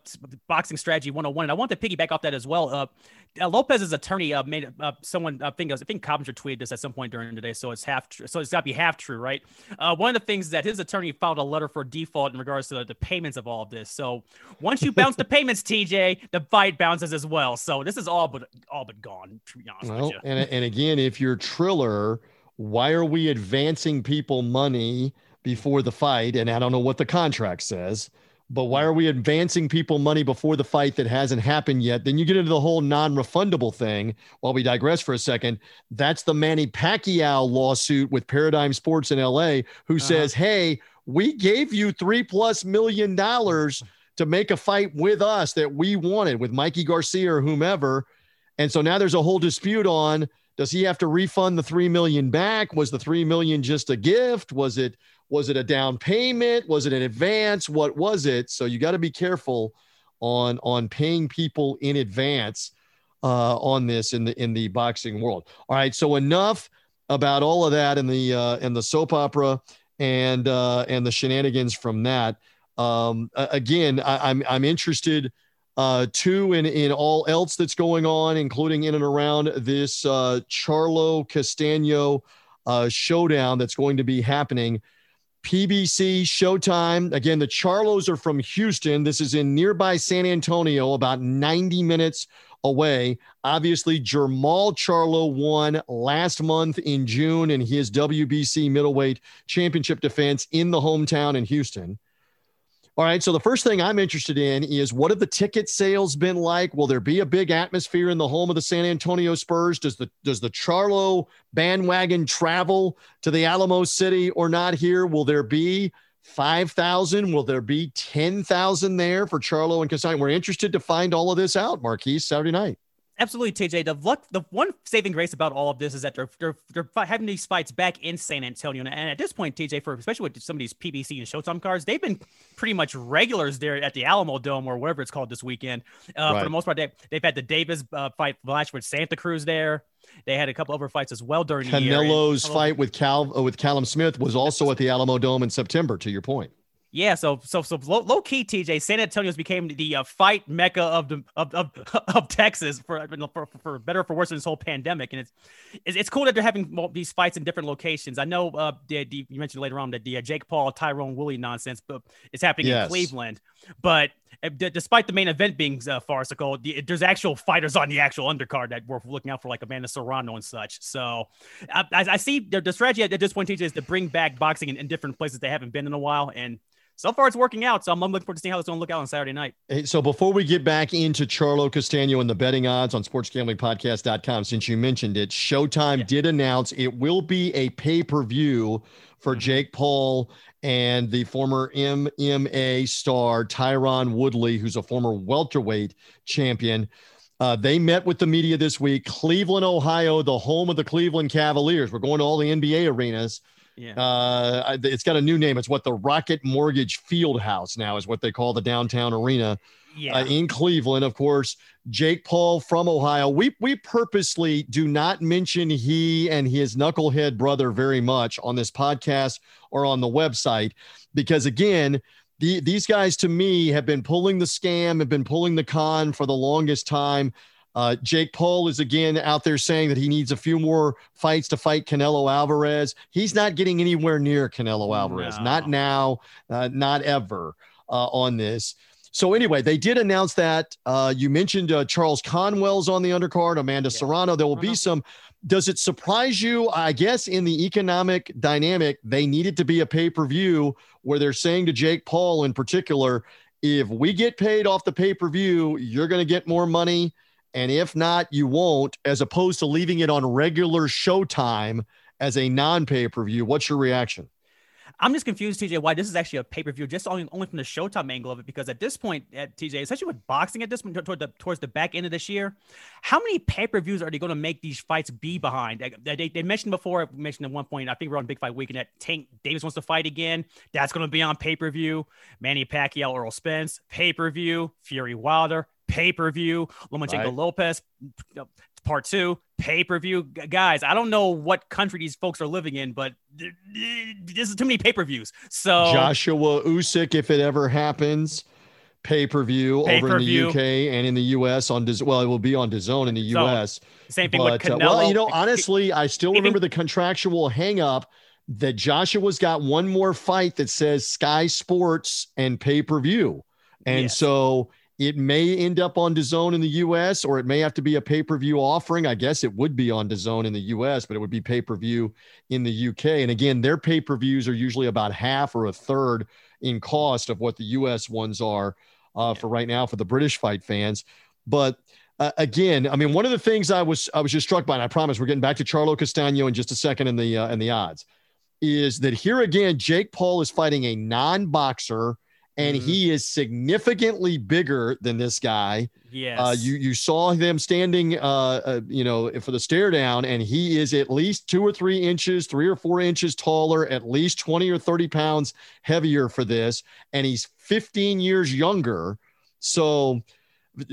boxing strategy 101. And I want to piggyback off that as well. Uh, uh, Lopez's attorney uh, made uh, someone I think I think Coppinger tweeted this at some point during the day, so it's half true. So it's got to be half true, right? Uh, one of the things that his attorney filed a letter for default in regards to the, the payments of all of this. So once you bounce the payments, TJ, the fight bounces as well. So this is all but all but gone. To be honest well, with you. And and again, if you're Triller, why are we advancing people money? Before the fight, and I don't know what the contract says, but why are we advancing people money before the fight that hasn't happened yet? Then you get into the whole non-refundable thing. While we digress for a second, that's the Manny Pacquiao lawsuit with Paradigm Sports in LA, who uh-huh. says, "Hey, we gave you three plus million dollars to make a fight with us that we wanted with Mikey Garcia or whomever." And so now there's a whole dispute on does he have to refund the 3 million back? Was the 3 million just a gift? Was it was it a down payment? Was it an advance? What was it? So you got to be careful on on paying people in advance uh, on this in the in the boxing world. All right, so enough about all of that in the uh, in the soap opera and uh, and the shenanigans from that. Um, again, I, I'm I'm interested uh, too in in all else that's going on, including in and around this uh, Charlo Castaño uh, showdown that's going to be happening PBC, Showtime. Again, the Charlos are from Houston. This is in nearby San Antonio, about 90 minutes away. Obviously, Jermall Charlo won last month in June in his WBC middleweight championship defense in the hometown in Houston. All right. So the first thing I'm interested in is what have the ticket sales been like? Will there be a big atmosphere in the home of the San Antonio Spurs? Does the does the Charlo bandwagon travel to the Alamo City or not here? Will there be 5,000? Will there be 10,000 there for Charlo and Castaño? We're interested to find all of this out, Marquise, Saturday night. Absolutely, TJ. The luck, the one saving grace about all of this is that they're they're, they're having these fights back in San Antonio, and at this point, TJ, for especially with some of these PBC and Showtime cards, they've been pretty much regulars there at the Alamo Dome or whatever it's called this weekend. Uh, right. For the most part, they, they've had the Davis uh, fight match with Santa Cruz there. They had a couple other fights as well during Canelo's the year. Canelo's fight with Cal uh, with Callum Smith was also at the Alamo Dome in September. To your point. Yeah, so so so low, low key, TJ. San Antonio's became the uh, fight mecca of the of, of, of Texas for, for for better or for worse in this whole pandemic, and it's it's, cool that they're having these fights in different locations. I know uh, the, the, you mentioned later on that the uh, Jake Paul Tyron Woodley nonsense, but it's happening yes. in Cleveland. But uh, d- despite the main event being uh, farcical, the, there's actual fighters on the actual undercard that we're looking out for, like Amanda Serrano and such. So I, I see the, the strategy at this point, TJ, is to bring back boxing in, in different places they haven't been in a while, and so far it's working out. So I'm looking forward to seeing how it's going to look out on Saturday night. Hey, so before we get back into Charlo Castaño and the betting odds on sportsgamblingpodcast.com, since you mentioned it, Showtime yeah. did announce it will be a pay per view for mm-hmm. Jake Paul and the former MMA star Tyron Woodley, who's a former welterweight champion. Uh, they met with the media this week. Cleveland, Ohio, the home of the Cleveland Cavaliers. We're going to all the NBA arenas. Yeah. Uh, it's got a new name. It's what the Rocket Mortgage Field House now is what they call the downtown arena. Yeah. Uh, in Cleveland, of course, Jake Paul from Ohio. We we purposely do not mention he and his knucklehead brother very much on this podcast or on the website because again, the, these guys to me have been pulling the scam, have been pulling the con for the longest time. Uh, Jake Paul is again out there saying that he needs a few more fights to fight Canelo Alvarez. He's not getting anywhere near Canelo Alvarez. No. Not now, uh, not ever uh, on this. So anyway, they did announce that. Uh, you mentioned uh, Charles Conwell's on the undercard, Amanda yeah. Serrano. There will be uh-huh. some. Does it surprise you? I guess in the economic dynamic, they needed to be a pay per view where they're saying to Jake Paul in particular, if we get paid off the pay per view, you're going to get more money and if not, you won't, as opposed to leaving it on regular showtime as a non pay per view. What's your reaction? I'm just confused, TJ, why this is actually a pay per view, just only, only from the Showtime angle of it. Because at this point, at TJ, especially with boxing at this point, toward the, towards the back end of this year, how many pay per views are they going to make these fights be behind? They, they, mentioned before, mentioned at one point, I think we're on Big Fight Weekend that Tank Davis wants to fight again. That's going to be on pay per view. Manny Pacquiao, Errol Spence, pay per view. Fury Wilder, pay per view. Lomachenko right. Lopez, part two, pay per view. Guys, I don't know what country these folks are living in, but this is too many pay per views. So Joshua Usyk, if it ever happens, pay per view over in the UK and in the US on well, it will be on DAZN in the US. Same thing but, with Canelo. Uh, well, you know, honestly, I still remember the contractual hang up that Joshua's got one more fight that says Sky Sports and pay per view. And yes. so it may end up on DAZN in the US or it may have to be a pay per view offering. I guess it would be on DAZN in the US, but it would be pay per view in the UK. And again, their pay per views are usually about half or a third in cost of what the US ones are uh, for right now for the British fight fans. But uh, again, I mean, one of the things I was I was just struck by, and I promise we're getting back to Charlo Castaño in just a second in the uh, in the odds, is that here again Jake Paul is fighting a non boxer and mm-hmm. he is significantly bigger than this guy. Yes. Uh, you you saw them standing, uh, uh, you know, for the stare down, and he is at least two or three inches, three or four inches taller, at least twenty or thirty pounds heavier for this, and he's fifteen years younger. So,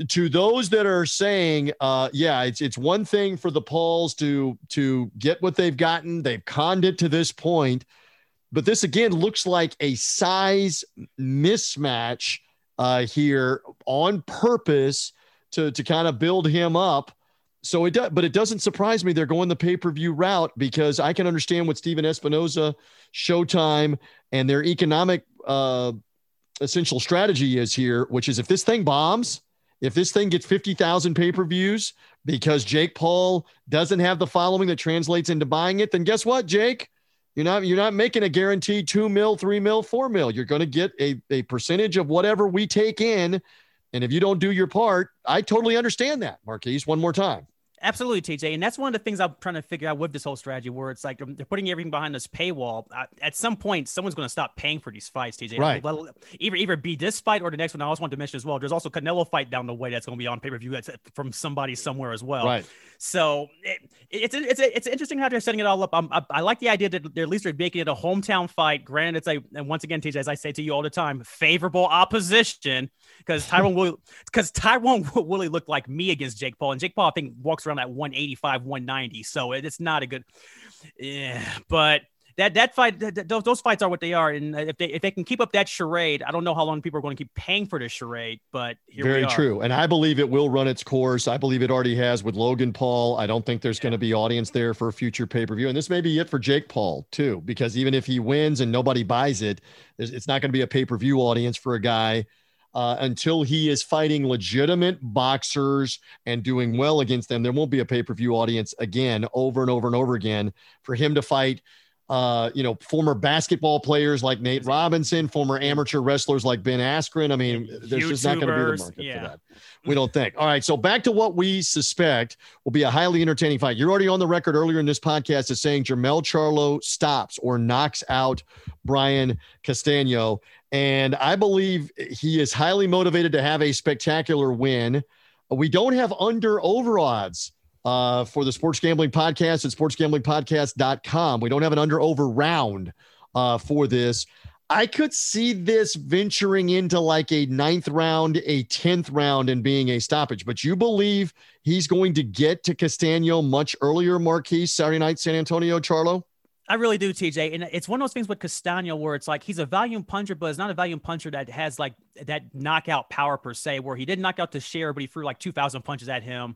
to those that are saying, uh, yeah, it's it's one thing for the Pauls to to get what they've gotten, they've conned it to this point but this again looks like a size mismatch uh, here on purpose to, to kind of build him up. So it does, but it doesn't surprise me they're going the pay per view route because I can understand what Stephen Espinoza, Showtime, and their economic uh, essential strategy is here, which is if this thing bombs, if this thing gets 50,000 pay per views because Jake Paul doesn't have the following that translates into buying it, then guess what, Jake? You're not you're not making a guaranteed two mil, three mil, four mil. You're going to get a, a percentage of whatever we take in. And if you don't do your part, I totally understand that, Marquise. One more time. Absolutely, TJ. And that's one of the things I'm trying to figure out with this whole strategy where it's like they're putting everything behind this paywall. Uh, at some point, someone's going to stop paying for these fights, TJ. Right. either, either be this fight or the next one. I also want to mention as well. There's also Canelo fight down the way that's going to be on pay per view that's from somebody somewhere as well. Right. So it, it's it's it's interesting how they're setting it all up. I, I like the idea that they're at least they're making it a hometown fight. Granted, it's a and once again, TJ, as I say to you all the time, favorable opposition because Tyron will because Tyron Woodley looked like me against Jake Paul, and Jake Paul I think walks around at 185, 190. So it's not a good. Yeah, but that that fight that, those, those fights are what they are and if they if they can keep up that charade i don't know how long people are going to keep paying for this charade but very true and i believe it will run its course i believe it already has with logan paul i don't think there's yeah. going to be audience there for a future pay-per-view and this may be it for jake paul too because even if he wins and nobody buys it it's not going to be a pay-per-view audience for a guy uh, until he is fighting legitimate boxers and doing well against them, there won't be a pay per view audience again, over and over and over again. For him to fight uh, you know, former basketball players like Nate Robinson, former amateur wrestlers like Ben Askren. I mean, there's YouTubers, just not going to be the market yeah. for that. We don't think. All right. So back to what we suspect will be a highly entertaining fight. You're already on the record earlier in this podcast as saying Jermell Charlo stops or knocks out Brian Castaño. And I believe he is highly motivated to have a spectacular win. We don't have under over odds uh, for the Sports Gambling Podcast at sportsgamblingpodcast.com. We don't have an under over round uh, for this. I could see this venturing into like a ninth round, a 10th round, and being a stoppage. But you believe he's going to get to Castaño much earlier, Marquise, Saturday night, San Antonio, Charlo? I really do, TJ. And it's one of those things with Castaño where it's like he's a volume puncher, but it's not a volume puncher that has like that knockout power per se, where he didn't knock out Teixeira, but he threw like 2,000 punches at him.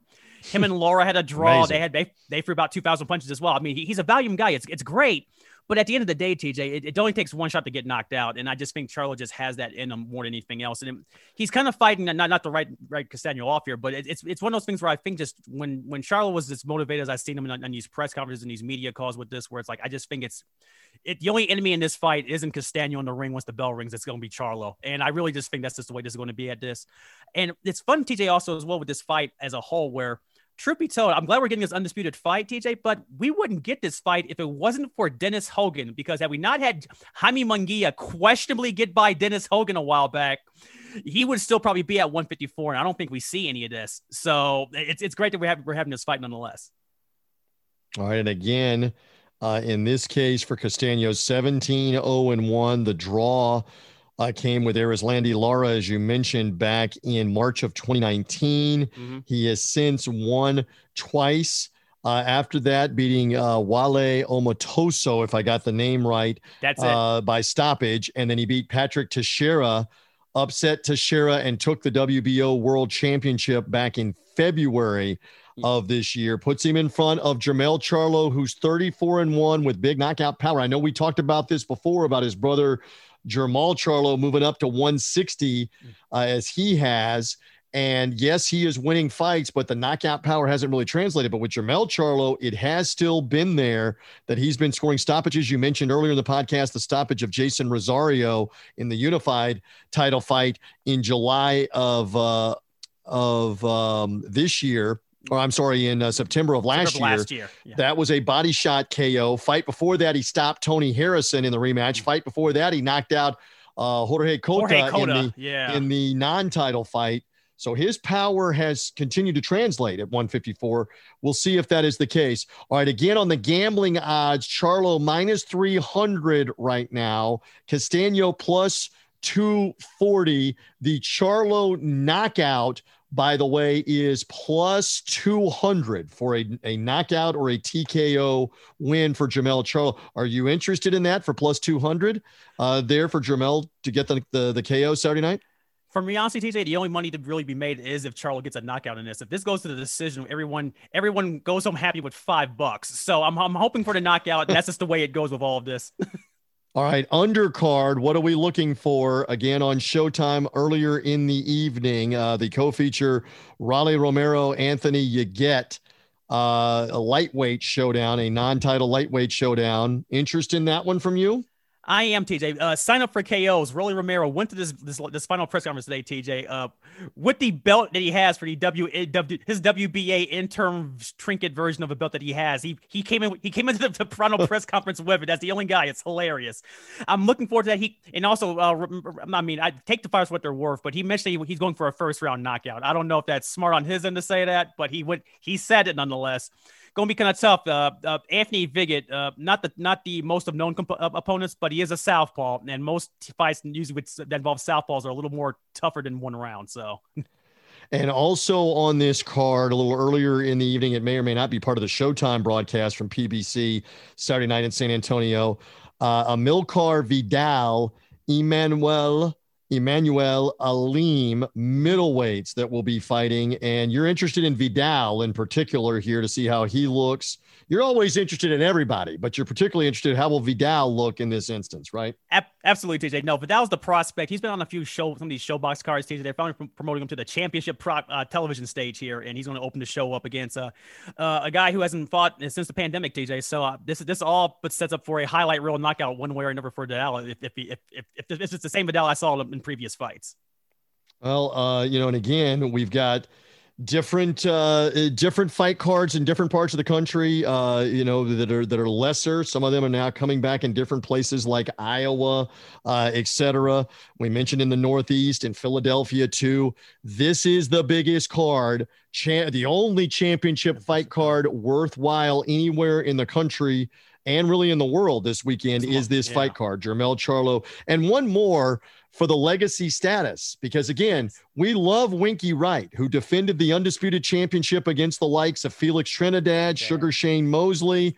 Him and Lara had a draw. Amazing. They had they, they threw about two thousand punches as well. I mean, he, he's a volume guy. It's it's great, but at the end of the day, TJ, it, it, only takes one shot to get knocked out, and I just think Charlo just has that in him more than anything else. And it, he's kind of fighting not not the right right Castaño off here, but it, it's it's one of those things where I think just when when Charlo was as motivated as I've seen him in, in these press conferences and these media calls with this, where it's like I just think it's it, the only enemy in this fight isn't Castaño in the ring once the bell rings. It's going to be Charlo. And I really just think that's just the way this is going to be at this. And it's fun, TJ, also as well with this fight as a whole, where truth be told, I'm glad we're getting this undisputed fight, TJ, but we wouldn't get this fight if it wasn't for Dennis Hogan, because had we not had Jaime Munguia questionably get by Dennis Hogan a while back, he would still probably be at 154. And I don't think we see any of this. So it's, it's great that we have, we're having this fight nonetheless. All right. And again, uh, in this case for Castaño, 17 0 and 1. The draw uh, came with Erislandy Lara, as you mentioned, back in March of 2019. Mm-hmm. He has since won twice. Uh, after that, beating uh, Wale Omotoso, if I got the name right, that's it uh, by stoppage, and then he beat Patrick Teixeira, upset Teixeira, and took the WBO World Championship back in February of this year. Puts him in front of Jermell Charlo, who's 34 and 1 with big knockout power. I know we talked about this before about his brother Jermall Charlo moving up to 160 uh, as he has. And yes, he is winning fights, but the knockout power hasn't really translated. But with Jermell Charlo, it has still been there that he's been scoring stoppages. You mentioned earlier in the podcast the stoppage of Jeison Rosario in the unified title fight in July of uh, of um, this year or I'm sorry, in uh, September of last September year. Last year. Yeah. That was a body shot KO. Fight before that, he stopped Tony Harrison in the rematch. Fight before that, he knocked out uh, Jorge Cota, Jorge Cota. in the yeah. in the non-title fight. So his power has continued to translate at 154. We'll see if that is the case. All right, again on the gambling odds, Charlo minus 300 right now, Castaño plus 240. The Charlo knockout by the way, is plus 200 for a, a knockout or a TKO win for Jermell Charlo. Are you interested in that for plus 200 uh, there for Jermell to get the, the, the KO Saturday night? For me, honestly, TJ, the only money to really be made is if Charlo gets a knockout in this. If this goes to the decision, everyone everyone goes home happy with five bucks. So I'm, I'm hoping for the knockout. that's just the way it goes with all of this. All right, undercard. What are we looking for again on Showtime earlier in the evening? Uh, the co-feature Rolly Romero, Anthony Yigit, uh, a lightweight showdown, a non-title lightweight showdown. Interest in that one from you? I am TJ. Uh, sign up for KOs. Rolly Romero went to this, this this final press conference today. TJ, uh, with the belt that he has for the W, eh, w his WBA interim trinket version of a belt that he has. He he came in he came into the, the final press conference with it. That's the only guy. It's hilarious. I'm looking forward to that. He and also, uh, I mean, I take the fires what they're worth, but he mentioned he, he's going for a first round knockout. I don't know if that's smart on his end to say that, but he would he said it nonetheless going to be kind of tough. Uh, uh, Anthony Yigit, uh, not the not the most of known comp- uh, opponents, but he is a southpaw, and most fights usually with, that involve southpaws are a little more tougher than one round. So. And also on this card, a little earlier in the evening, it may or may not be part of the Showtime broadcast from PBC Saturday night in San Antonio. Uh, Amilcar Vidal, Emmanuel Emmanuel Alim middleweights that will be fighting. And you're interested in Vidal in particular here to see how he looks you're always interested in everybody, but you're particularly interested how will Vidal look in this instance, right? Absolutely, TJ. No, Vidal's the prospect. He's been on a few show, some of these ShoBox cards, TJ. They're finally promoting him to the championship pro, uh, television stage here, and he's going to open the show up against uh, uh, a guy who hasn't fought since the pandemic, TJ. So uh, this this all but sets up for a highlight reel knockout one way or another for Vidal if if, if, if, if, if it's the same Vidal I saw in previous fights. Well, uh, you know, and again, we've got different uh, different fight cards in different parts of the country uh, you know that are that are lesser. Some of them are now coming back in different places like iowa uh, etc we mentioned in the northeast in philadelphia too. This is the biggest card cha- the only championship fight card worthwhile anywhere in the country and really in the world this weekend is this yeah. fight card jermell charlo. And one more for the legacy status. Because again, we love Winky Wright, who defended the undisputed championship against the likes of Felix Trinidad, yeah. Sugar Shane Mosley.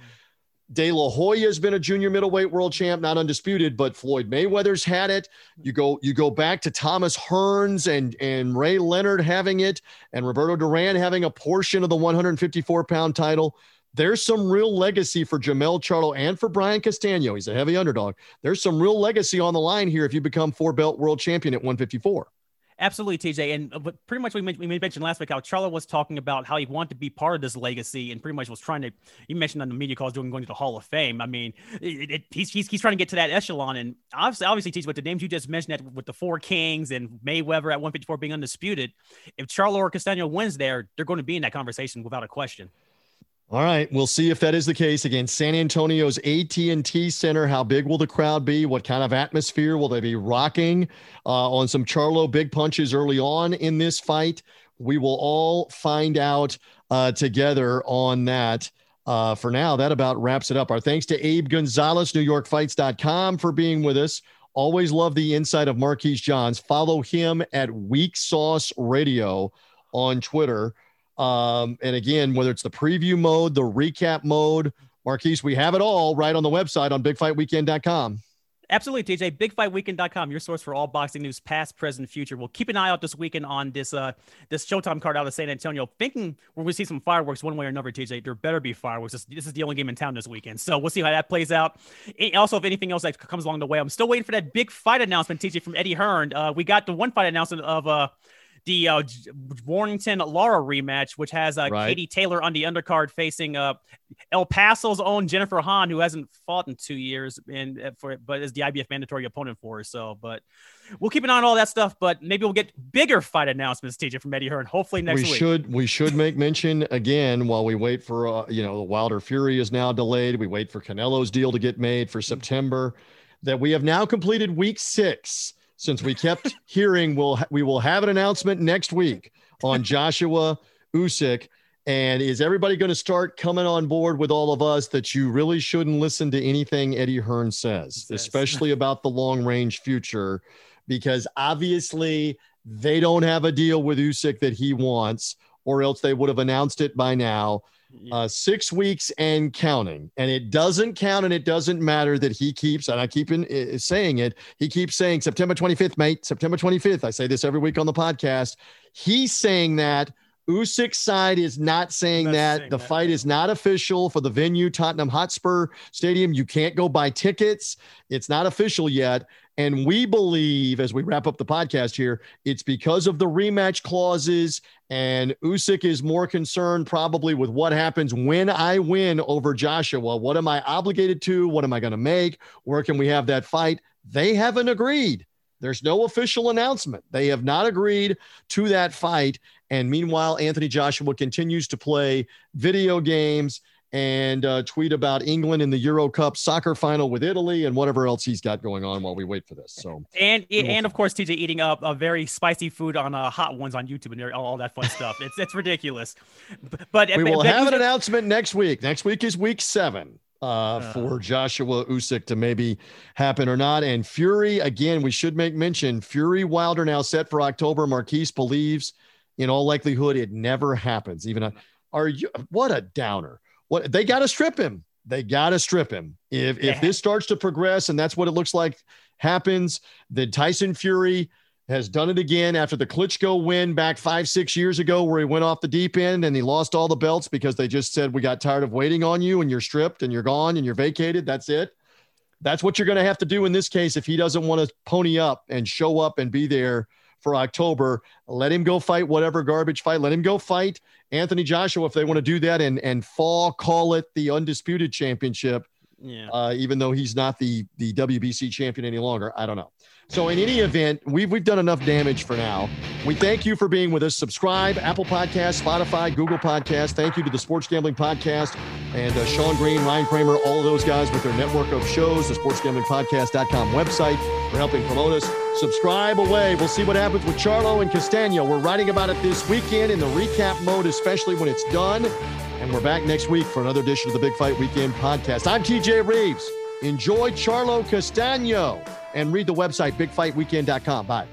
De La Hoya has been a junior middleweight world champ, not undisputed, but Floyd Mayweather's had it. You go, you go back to Thomas Hearns and and Ray Leonard having it, and Roberto Duran having a portion of the 154 pound title there's some real legacy for Jermell Charlo and for Brian Castaño. He's a heavy underdog. There's some real legacy on the line here if you become four belt world champion at 154. Absolutely, TJ. And uh, pretty much we mentioned last week how Charlo was talking about how he wanted to be part of this legacy and pretty much was trying to, you mentioned on the media calls doing going to the Hall of Fame. I mean, it, it, he's, he's, he's trying to get to that echelon. And obviously, obviously, TJ, with the names you just mentioned that with the four Kings and Mayweather at 154 being undisputed, if Charlo or Castaño wins there, they're going to be in that conversation without a question. All right, we'll see if that is the case against San Antonio's AT&T Center. How big will the crowd be? What kind of atmosphere will they be rocking uh, on some Charlo big punches early on in this fight? We will all find out uh, together on that. Uh, for now, that about wraps it up. Our thanks to Abe Gonzalez, NewYorkFights.com, for being with us. Always love the insight of Marquise Johns. Follow him at Weak Sauce Radio on Twitter. Um, and again, whether it's the preview mode, the recap mode, Marquise, we have it all right on the website on bigfightweekend.com. Absolutely, TJ. BigFightWeekend.com, your source for all boxing news, past, present, future. We'll keep an eye out this weekend on this uh this Showtime card out of San Antonio. Thinking we're going to see some fireworks one way or another, TJ. There better be fireworks. This, this, is the only game in town this weekend, so we'll see how that plays out. And Also, if anything else that comes along the way, I'm still waiting for that big fight announcement, TJ, from Eddie Hearn. Uh, we got the one fight announcement of uh the uh, Warrington Lara rematch, which has uh, right. Katie Taylor on the undercard facing uh, El Paso's own Jennifer Han, who hasn't fought in two years, and uh, for but is the IBF mandatory opponent for her. So, but we'll keep an eye on all that stuff. But maybe we'll get bigger fight announcements, TJ, from Eddie Hearn. Hopefully next we week. should we should make mention again while we wait for uh, you know the Wilder Fury is now delayed. We wait for Canelo's deal to get made for September. That we have now completed week six since we kept hearing we'll we will have an announcement next week on Joshua Usyk. And is everybody going to start coming on board with all of us that you really shouldn't listen to anything Eddie Hearn says, especially about the long range future, because obviously they don't have a deal with Usyk that he wants, or else they would have announced it by now uh, six weeks and counting. And it doesn't count and it doesn't matter that he keeps, and I keep in, uh, saying it, he keeps saying September 25th, mate, September 25th. I say this every week on the podcast. He's saying that. Usyk's side is not saying not that. Saying the that. fight is not official for the venue, Tottenham Hotspur Stadium. You can't go buy tickets. It's not official yet. And we believe, as we wrap up the podcast here, it's because of the rematch clauses. And Usyk is more concerned probably with what happens when I win over Joshua. What am I obligated to? What am I going to make? Where can we have that fight? They haven't agreed. There's no official announcement. They have not agreed to that fight. And meanwhile, Anthony Joshua continues to play video games and uh, tweet about England in the Euro Cup soccer final with Italy and whatever else he's got going on while we wait for this. So and and of course TJ eating up a very spicy food on uh, hot ones on YouTube and all that fun stuff. It's it's ridiculous. But we will have an announcement next week. Next week is week seven. Uh, uh, for Joshua Usyk to maybe happen or not. And Fury, again, we should make mention Fury Wilder now set for October. Marquise believes in all likelihood it never happens. Even a, are you what a downer. What they got to strip him. They got to strip him. If if this starts to progress and that's what it looks like happens, then Tyson Fury has done it again after the Klitschko win back five, six years ago, where he went off the deep end and he lost all the belts because they just said, We got tired of waiting on you and you're stripped and you're gone and you're vacated. That's it. That's what you're going to have to do in this case if he doesn't want to pony up and show up and be there for October. Let him go fight whatever garbage fight. Let him go fight Anthony Joshua if they want to do that and and fall call it the undisputed championship. Yeah. Uh, even though he's not the the WBC champion any longer, I don't know. So in any event, we've we've done enough damage for now. We thank you for being with us. Subscribe, Apple Podcast, Spotify, Google Podcast. Thank you to the Sports Gambling Podcast and uh, Sean Green, Ryan Kramer, all of those guys with their network of shows, the SportsGamblingPodcast.com website for helping promote us. Subscribe away. We'll see what happens with Charlo and Castaño. We're writing about it this weekend in the recap mode, especially when it's done. And we're back next week for another edition of the Big Fight Weekend podcast. I'm TJ Reeves. Enjoy Charlo Castaño and read the website bigfightweekend.com. Bye.